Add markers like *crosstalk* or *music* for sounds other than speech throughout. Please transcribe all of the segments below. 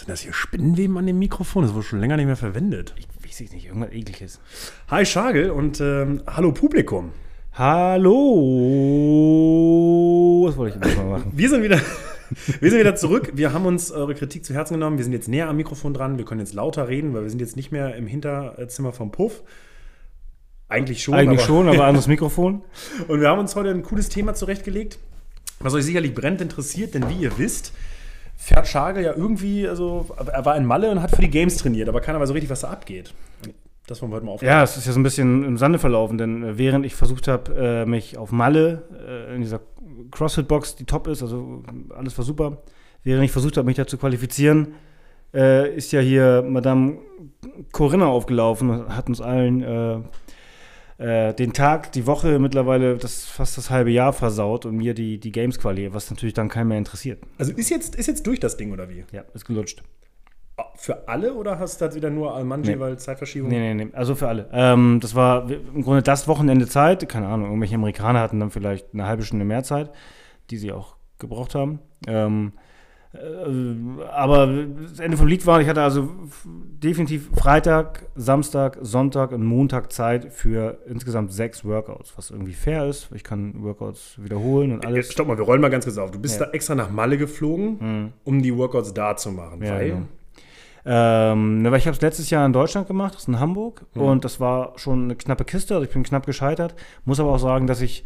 Sind das hier Spinnenweben an dem Mikrofon? Das wurde schon länger nicht mehr verwendet. Ich weiß es nicht, irgendwas ekliges. Hi Schagel und ähm, hallo Publikum. Hallo! Was wollte ich jetzt mal machen? Wir sind wieder, *laughs* wir sind wieder zurück. Wir haben uns eure Kritik zu Herzen genommen. Wir sind jetzt näher am Mikrofon dran. Wir können jetzt lauter reden, weil wir sind jetzt nicht mehr im Hinterzimmer vom Puff. Eigentlich schon. Eigentlich schon, aber *laughs* anderes Mikrofon. Und wir haben uns heute ein cooles Thema zurechtgelegt, was euch sicherlich brennend interessiert, denn wie ihr wisst, fährt Schagel ja irgendwie, also er war in Malle und hat für die Games trainiert, aber keiner weiß so richtig, was da abgeht. Das wollen wir heute mal aufnehmen. Ja, es ist ja so ein bisschen im Sande verlaufen, denn äh, während ich versucht habe, äh, mich auf Malle äh, in dieser CrossFit-Box, die top ist, also alles war super, während ich versucht habe, mich da zu qualifizieren, ist ja hier Madame Corinna aufgelaufen und hat uns allen äh, den Tag, die Woche mittlerweile das fast das halbe Jahr versaut und mir die, die Games-Quali, was natürlich dann keinen mehr interessiert. Also ist jetzt, ist jetzt durch das Ding oder wie? Ja, ist gelutscht. Für alle oder hast du das wieder nur Almanji, Nee. weil Zeitverschiebung? Nee, nee, nee. Also für alle. Ähm, das war im Grunde das Wochenende Zeit. Keine Ahnung, irgendwelche Amerikaner hatten dann vielleicht eine halbe Stunde mehr Zeit, die sie auch gebraucht haben. Ähm, äh, aber das Ende vom Lied war, ich hatte also definitiv Freitag, Samstag, Sonntag und Montag Zeit für insgesamt sechs Workouts, was irgendwie fair ist. Ich kann Workouts wiederholen und alles. stopp mal, wir rollen mal ganz kurz auf. Du bist Ja. da extra nach Malle geflogen, um die Workouts da zu machen. Ja, weil genau. Ähm, weil ich habe es letztes Jahr in Deutschland gemacht, das ist in Hamburg, und das war schon eine knappe Kiste, also ich bin knapp gescheitert. Muss aber auch sagen, dass ich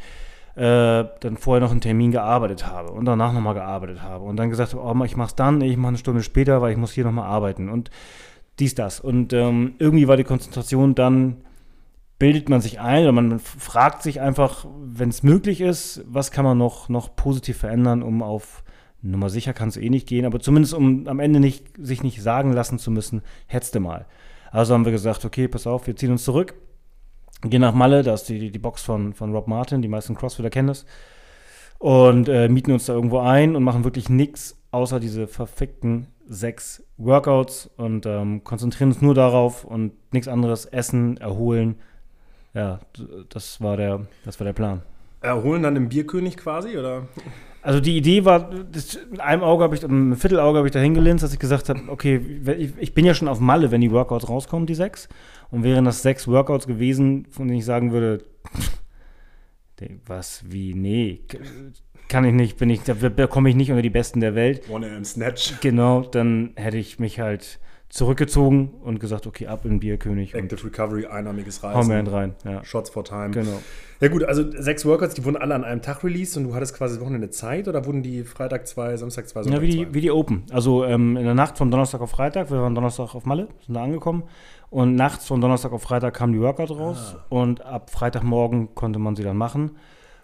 äh, dann vorher noch einen Termin gearbeitet habe und danach nochmal gearbeitet habe und dann gesagt habe, oh, ich mach's dann, ich mache eine Stunde später, weil ich muss hier nochmal arbeiten und dies, das. Und ähm, irgendwie war die Konzentration dann, bildet man sich ein oder man fragt sich einfach, wenn es möglich ist, was kann man noch, noch positiv verändern, um auf Nummer sicher kann es eh nicht gehen, aber zumindest um am Ende nicht, sich nicht sagen lassen zu müssen, hetzte mal. Also haben wir gesagt, okay, pass auf, wir ziehen uns zurück, gehen nach Malle, da ist die, die Box von, von Rob Martin, die meisten Crossfitter kennen das, und äh, mieten uns da irgendwo ein und machen wirklich nichts außer diese verfickten sechs Workouts und ähm, konzentrieren uns nur darauf und nichts anderes, essen, erholen. Ja, das war der, das war der Plan. erholen dann im Bierkönig quasi, oder? Also die Idee war, das, mit einem Auge habe ich, mit einem Viertelauge habe ich da hingelinst, dass ich gesagt habe, okay, ich, bin ja schon auf Malle, wenn die Workouts rauskommen, die sechs. Und wären das sechs Workouts gewesen, von denen ich sagen würde, was, wie, nee, kann ich nicht, bin ich, da, da komme ich nicht unter die Besten der Welt. One im Snatch. Genau, dann hätte ich mich halt zurückgezogen und gesagt, okay, ab in Bierkönig und Active Recovery, einarmiges hau mir einen Reisen. rein. Ja, Shots for Time. genau. Ja gut, also sechs Workouts, die wurden alle an einem Tag released und du hattest quasi Wochenende Zeit oder wurden die Freitag zwei, Samstag zwei, Ja, Sonntag wie zwei? die, wie die Open. Also ähm, in der Nacht von Donnerstag auf Freitag, wir waren Donnerstag auf Malle, sind da angekommen. Und nachts von Donnerstag auf Freitag kamen die Workout raus. Und ab Freitagmorgen konnte man sie dann machen.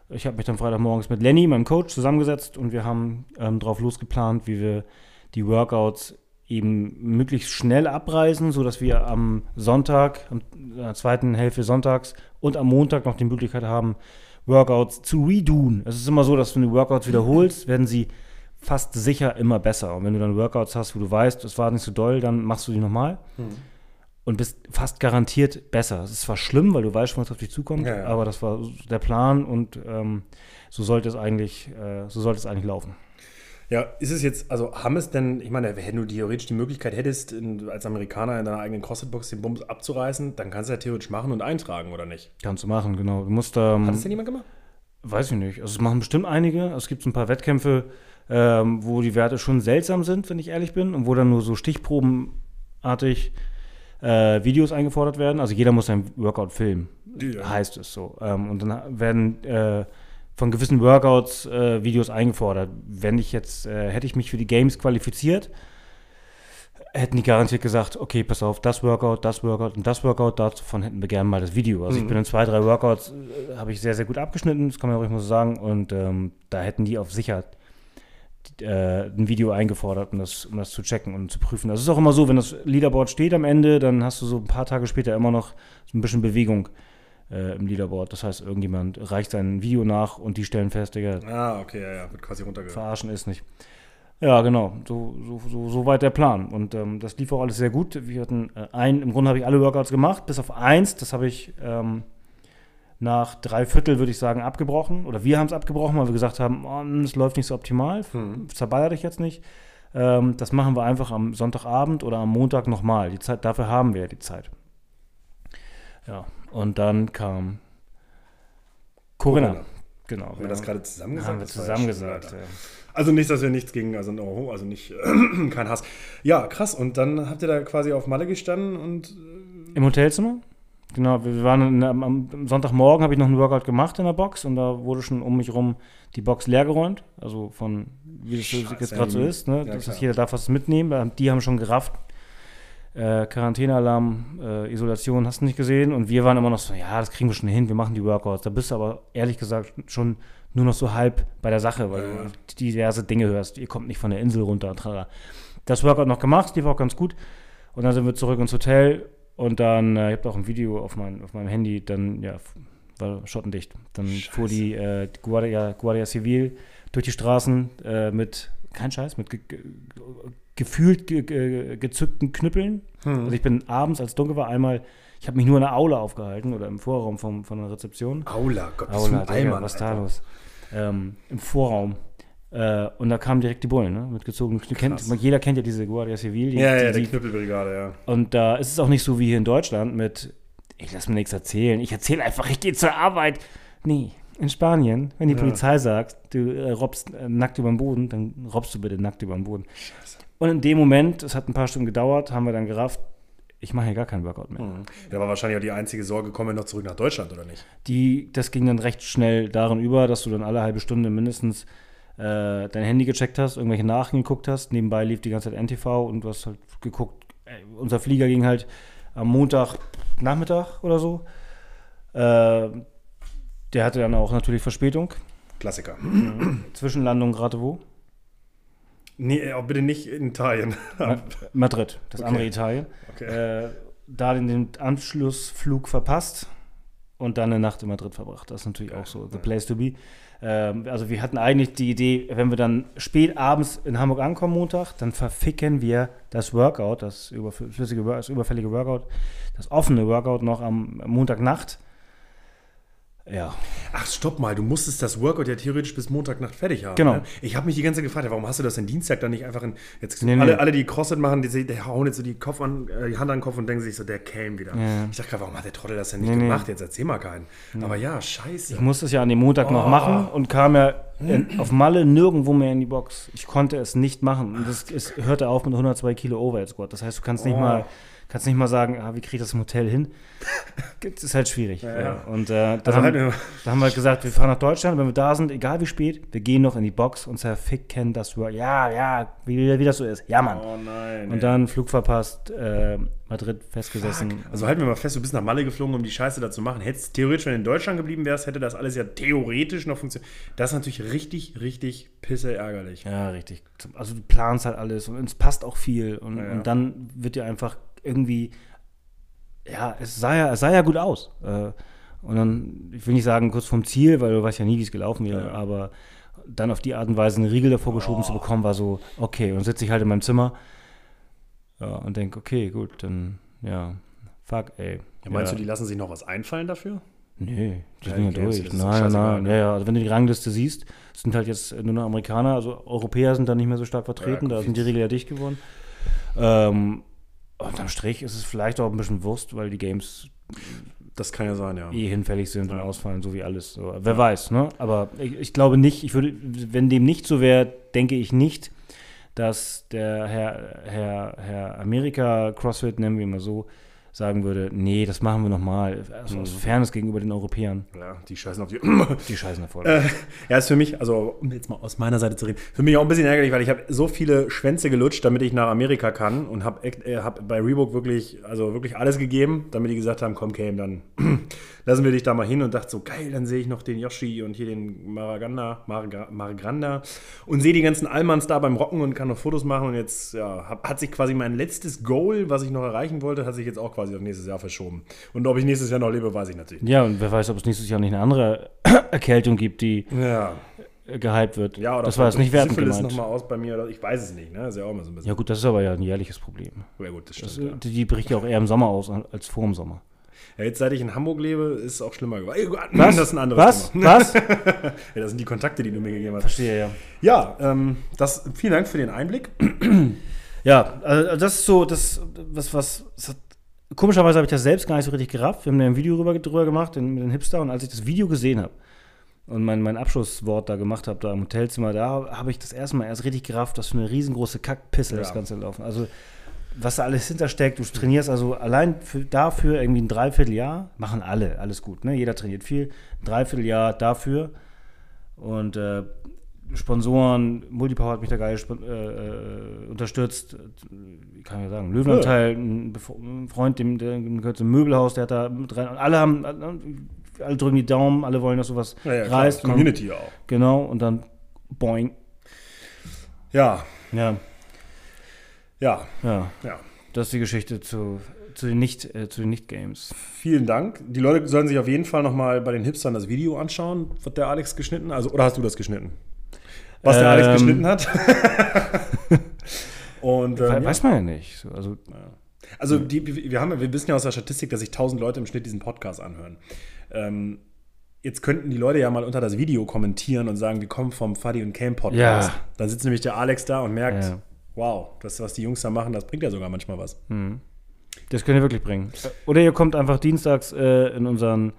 Ich habe mich dann Freitagmorgens mit Lenny, meinem Coach, zusammengesetzt und wir haben ähm, drauf losgeplant, wie wir die Workouts eben möglichst schnell abreisen, sodass wir am Sonntag, am in der zweiten Hälfte sonntags und am Montag noch die Möglichkeit haben, Workouts zu redoen. Es ist immer so, dass wenn du Workouts wiederholst, werden sie fast sicher immer besser. Und wenn du dann Workouts hast, wo du weißt, es war nicht so doll, dann machst du die nochmal und bist fast garantiert besser. Es ist zwar schlimm, weil du weißt schon, was auf dich zukommt, Ja, ja. aber das war der Plan und ähm, so sollte es eigentlich, äh, so sollte es eigentlich laufen. Ja, ist es jetzt, also haben es denn, ich meine, wenn du theoretisch die Möglichkeit hättest, in, als Amerikaner in deiner eigenen CrossFit-Box den Bums abzureißen, dann kannst du ja theoretisch machen und eintragen, oder nicht? Kannst du machen, genau. Du musst ähm, Hat es denn jemand gemacht? Weiß ich nicht. Also es machen bestimmt einige. Es gibt so ein paar Wettkämpfe, ähm, wo die Werte schon seltsam sind, wenn ich ehrlich bin, und wo dann nur so stichprobenartig äh, Videos eingefordert werden. Also jeder muss sein Workout filmen, Ja. heißt es so. Ähm, und dann werden äh, von gewissen Workouts äh, Videos eingefordert. Wenn ich jetzt, äh, hätte ich mich für die Games qualifiziert, hätten die garantiert gesagt, okay, pass auf, das Workout, das Workout und das Workout, davon hätten wir gerne mal das Video. Also ich bin in zwei, drei Workouts, äh, habe ich sehr, sehr gut abgeschnitten, das kann man ruhig mal so sagen. Und ähm, da hätten die auf sicher äh, ein Video eingefordert, um das, um das zu checken und zu prüfen. Das ist auch immer so, wenn das Leaderboard steht am Ende, dann hast du so ein paar Tage später immer noch so ein bisschen Bewegung äh, im Leaderboard. Das heißt, irgendjemand reicht sein Video nach und die stellen fest, Digga, Ah, okay, ja, ja, wird quasi runtergegangen. verarschen ist nicht. Ja, genau. So, so, so, so weit der Plan. Und ähm, das lief auch alles sehr gut. Wir hatten äh, ein, im Grunde habe ich alle Workouts gemacht, bis auf eins. Das habe ich ähm, nach drei Viertel, würde ich sagen, abgebrochen. Oder wir haben es abgebrochen, weil wir gesagt haben, oh, das läuft nicht so optimal. Hm. Zerballert dich jetzt nicht. Ähm, das machen wir einfach am Sonntagabend oder am Montag nochmal. Die Zeit, dafür haben wir ja die Zeit. Ja, und dann kam Corinna. Corinna. Genau. Haben wir das gerade zusammen gesagt? haben wir Das war zusammen ja. Also nicht, dass wir nichts gegen, also, no, also nicht, *clears throat* kein Hass. Ja, krass. Und dann habt ihr da quasi auf Malle gestanden und Im Hotelzimmer? Genau, wir waren in, am, Sonntagmorgen habe ich noch einen Workout gemacht in der Box und da wurde schon um mich rum die Box leergeräumt. Also von wie das Scheiße, jetzt gerade so ist, ne? ja, dass klar. jeder darf was mitnehmen. Die haben schon gerafft. Äh, Quarantänealarm, äh, Isolation hast du nicht gesehen und wir waren immer noch so, ja, das kriegen wir schon hin, wir machen die Workouts. Da bist du aber ehrlich gesagt schon nur noch so halb bei der Sache, weil Ja. du diverse Dinge hörst. Ihr kommt nicht von der Insel runter. Tralala. Das Workout noch gemacht, die war auch ganz gut. Und dann sind wir zurück ins Hotel und dann, äh, ich habe auch ein Video auf, mein, auf meinem Handy, dann, ja, war schottendicht. Dann fuhr die äh, Guardia, Guardia Civil durch die Straßen äh, mit, kein Scheiß, mit ge ge gefühlt ge ge gezückten Knüppeln. Hm. Also ich bin abends, als dunkel war, einmal, ich habe mich nur in der Aula aufgehalten oder im Vorraum vom, von der Rezeption. Aula, Gott, Aula, Digga, Allmann, was da los? Ähm, Im Vorraum. Äh, und da kamen direkt die Bullen, ne? Mit gezogenen Knüppeln. Jeder kennt ja diese Guardia Civil. Die, Ja, ja, die, die, Knüppelbrigade, ja. und da ist es auch nicht so wie hier in Deutschland mit, ich lass mir nichts erzählen, ich erzähle einfach, ich gehe zur Arbeit. Nee, in Spanien, wenn die Ja. Polizei sagt, du äh, robbst äh, nackt über den Boden, dann robbst du bitte nackt über den Boden. Und in dem Moment, es hat ein paar Stunden gedauert, haben wir dann gerafft, ich mache hier gar keinen Workout mehr. Mhm. Da war wahrscheinlich auch die einzige Sorge, kommen wir noch zurück nach Deutschland oder nicht? Die, das ging dann recht schnell darin über, dass du dann alle halbe Stunde mindestens äh, dein Handy gecheckt hast, irgendwelche Nachrichten geguckt hast. Nebenbei lief die ganze Zeit NTV und du hast halt geguckt. Ey, unser Flieger ging halt am Montag Nachmittag oder so. Äh, der hatte dann auch natürlich Verspätung. Klassiker. Zwischenlandung gerade wo? Nee, auch bitte nicht in Italien. Ma Madrid, das Okay. andere Italien. Okay. Äh, da den, den Anschlussflug verpasst und dann eine Nacht in Madrid verbracht. Das ist natürlich auch so the place to be. Ähm, also wir hatten eigentlich die Idee, wenn wir dann spät abends in Hamburg ankommen Montag, dann verficken wir das Workout, das überflüssige, das überfällige Workout, das offene Workout noch am Montagnacht. Ja, Ach, stopp mal, du musstest das Workout ja theoretisch bis Montagnacht fertig haben. Genau. Ne? Ich habe mich die ganze Zeit gefragt, warum hast du das denn Dienstag dann nicht einfach in. Jetzt Nee, nee. alle, alle, die CrossFit machen, die, die hauen jetzt so die, Kopf an, äh, die Hand an den Kopf und denken sich so, der came wieder. Ja. Ich dachte gerade, warum hat der Trottel das denn nicht Nee, gemacht? Jetzt erzähl mal keinen. Aber ja, scheiße. ich musste es ja an dem Montag noch machen und kam ja auf Malle nirgendwo mehr in die Box. Ich konnte es nicht machen. Und das es hörte auf mit 102 Kilo Overhead Squat. Das heißt, du kannst nicht Oh. mal kannst nicht mal sagen, ah, wie kriege ich das im Hotel hin? *laughs* Das ist halt schwierig. Ja, ja. Und äh, da, Also haben, halt, da haben wir halt gesagt, wir fahren nach Deutschland, wenn wir da sind, egal wie spät, wir gehen noch in die Box und zerficken das Work. Ja, ja, wie, wie das so ist. Ja, Mann. oh nein. Und ey. dann Flug verpasst, äh, Madrid festgesessen. Also halten wir mal fest, du bist nach Malle geflogen, um die Scheiße da zu machen. Hättest theoretisch, wenn du in Deutschland geblieben wärst, hätte das alles ja theoretisch noch funktioniert. Das ist natürlich richtig, richtig pisse ärgerlich. Ja, richtig. Also du planst halt alles und es passt auch viel und, ja. und dann wird dir einfach irgendwie, ja, es sah ja, es sah ja gut aus. Äh, und dann, ich will nicht sagen kurz vom Ziel, weil du weißt ja nie, wie es gelaufen wäre, Ja. aber dann auf die Art und Weise einen Riegel davor geschoben zu bekommen, war so, okay, und dann sitze ich halt in meinem Zimmer ja, und denke, okay, gut, dann, ja, fuck, ey. Ja, meinst du, die lassen sich noch was einfallen dafür? Nee, die sind ja durch. Nein, nein, ne? ja. Also wenn du die Rangliste siehst, sind halt jetzt nur noch Amerikaner, also Europäer sind da nicht mehr so stark vertreten, da sind die Regeln ja dicht geworden. Ähm, unterm Strich ist es vielleicht auch ein bisschen Wurst, weil die Games Das kann ja sein, ja. eh hinfällig sind und Ja. ausfallen, so wie alles. So, wer weiß, ne? Aber ich, ich glaube nicht, ich würde, wenn dem nicht so wäre, denke ich nicht, dass der Herr, Herr, Herr Amerika CrossFit, nennen wir ihn mal so, sagen würde, nee, das machen wir nochmal. Also aus Mhm. Fairness gegenüber den Europäern. Ja, die scheißen auf die. *laughs* Die scheißen davor. Äh, ja, ist für mich, also um jetzt mal aus meiner Seite zu reden, für mich auch ein bisschen ärgerlich, weil ich habe so viele Schwänze gelutscht, damit ich nach Amerika kann und habe äh, hab bei Reebok wirklich, also wirklich alles gegeben, damit die gesagt haben, komm Cam, dann lassen wir dich da mal hin und dachte so, geil, dann sehe ich noch den Yoshi und hier den Maraganda, Marga, Maragranda und sehe die ganzen Allmanns da beim Rocken und kann noch Fotos machen und jetzt ja, hab, hat sich quasi mein letztes Goal, was ich noch erreichen wollte, hat sich jetzt auch quasi auf nächstes Jahr verschoben. Und ob ich nächstes Jahr noch lebe, weiß ich natürlich nicht. Ja, und wer weiß, ob es nächstes Jahr nicht eine andere *coughs* Erkältung gibt, die Ja. gehypt wird. Ja, oder das war jetzt nicht wertend Syphilis gemeint. nochmal aus bei mir, oder ich weiß es nicht, ne? ist ja auch immer so ein bisschen. Ja gut, das ist aber ja ein jährliches Problem. Ja, gut, das stimmt. Das, ja. die, die bricht ja auch eher im Sommer aus als vor dem Sommer. Ja, jetzt seit ich in Hamburg lebe, ist es auch schlimmer geworden. Was? Das ist ein anderes Was? Thema. Was? *laughs* Ja, das sind die Kontakte, die du mir gegeben hast. Verstehe, ja. Ja, ähm, das, vielen Dank für den Einblick. *clears throat* Ja, also das ist so, das, was, was, das hat, komischerweise habe ich das selbst gar nicht so richtig gerafft. Wir haben da ein Video drüber, drüber gemacht den, mit den Hipster und als ich das Video gesehen habe und mein, mein Abschlusswort da gemacht habe, da im Hotelzimmer, da habe ich das erste Mal erst richtig gerafft, dass für eine riesengroße Kackpisse das Ja. Ganze laufen. Also, was da alles hintersteckt, du trainierst also allein für, dafür irgendwie ein Dreivierteljahr, machen alle, alles gut, ne? Jeder trainiert viel, ein Dreivierteljahr dafür und äh, Sponsoren, Multipower hat mich da geil äh, äh, unterstützt. Wie kann ich sagen? Löwenanteil, ein, Bef- ein Freund, dem, dem gehört zum Möbelhaus, der hat da mit rein. Und alle haben, alle drücken die Daumen, alle wollen, dass sowas Ja, ja, klar, reißt. Und dann- Community auch. Genau, und dann boing. Ja, Ja, ja, ja. ja. Das ist die Geschichte zu, zu den Nicht, äh, zu den Nicht-Games. Vielen Dank. Die Leute sollen sich auf jeden Fall nochmal bei den Hipstern das Video anschauen, was der Alex geschnitten Also, oder hast du das geschnitten? Was der Alex Ähm. geschnitten hat. *laughs* Und ähm, ja. Weiß man ja nicht. So, also, Also die, wir, haben, wir wissen ja aus der Statistik, dass sich 1000 Leute im Schnitt diesen Podcast anhören. Ähm, jetzt könnten die Leute ja mal unter das Video kommentieren und sagen, wir kommen vom Fuddy und Cam Podcast. Ja. Dann sitzt nämlich der Alex da und merkt, Ja. Wow, das, was die Jungs da machen, das bringt ja sogar manchmal was. Das könnt ihr wirklich bringen. Oder ihr kommt einfach dienstags äh, in unseren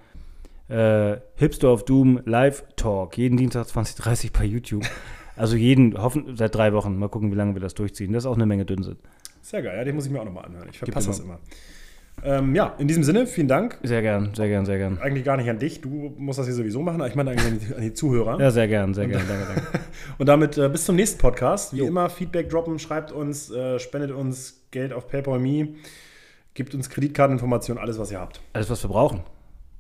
äh, Hipster of Doom Live Talk. Jeden Dienstag 2030 bei YouTube. Also jeden, hoffen, seit drei Wochen. Mal gucken, wie lange wir das durchziehen. Das ist auch eine Menge Dünnsinn. Sehr geil, ja, den muss ich mir auch nochmal anhören. Ich verpasse das immer. immer. Ähm, ja, in diesem Sinne, vielen Dank. Sehr gern, sehr gern, sehr gern. Eigentlich gar nicht an dich, du musst das hier sowieso machen, aber ich meine eigentlich an die, an die Zuhörer. Ja, sehr gern, sehr gern. Danke, danke. *laughs* Und damit äh, bis zum nächsten Podcast. Wie Jo. immer, Feedback droppen, schreibt uns, äh, spendet uns Geld auf PayPal Me, gibt uns Kreditkarteninformationen, alles, was ihr habt. Alles, was wir brauchen.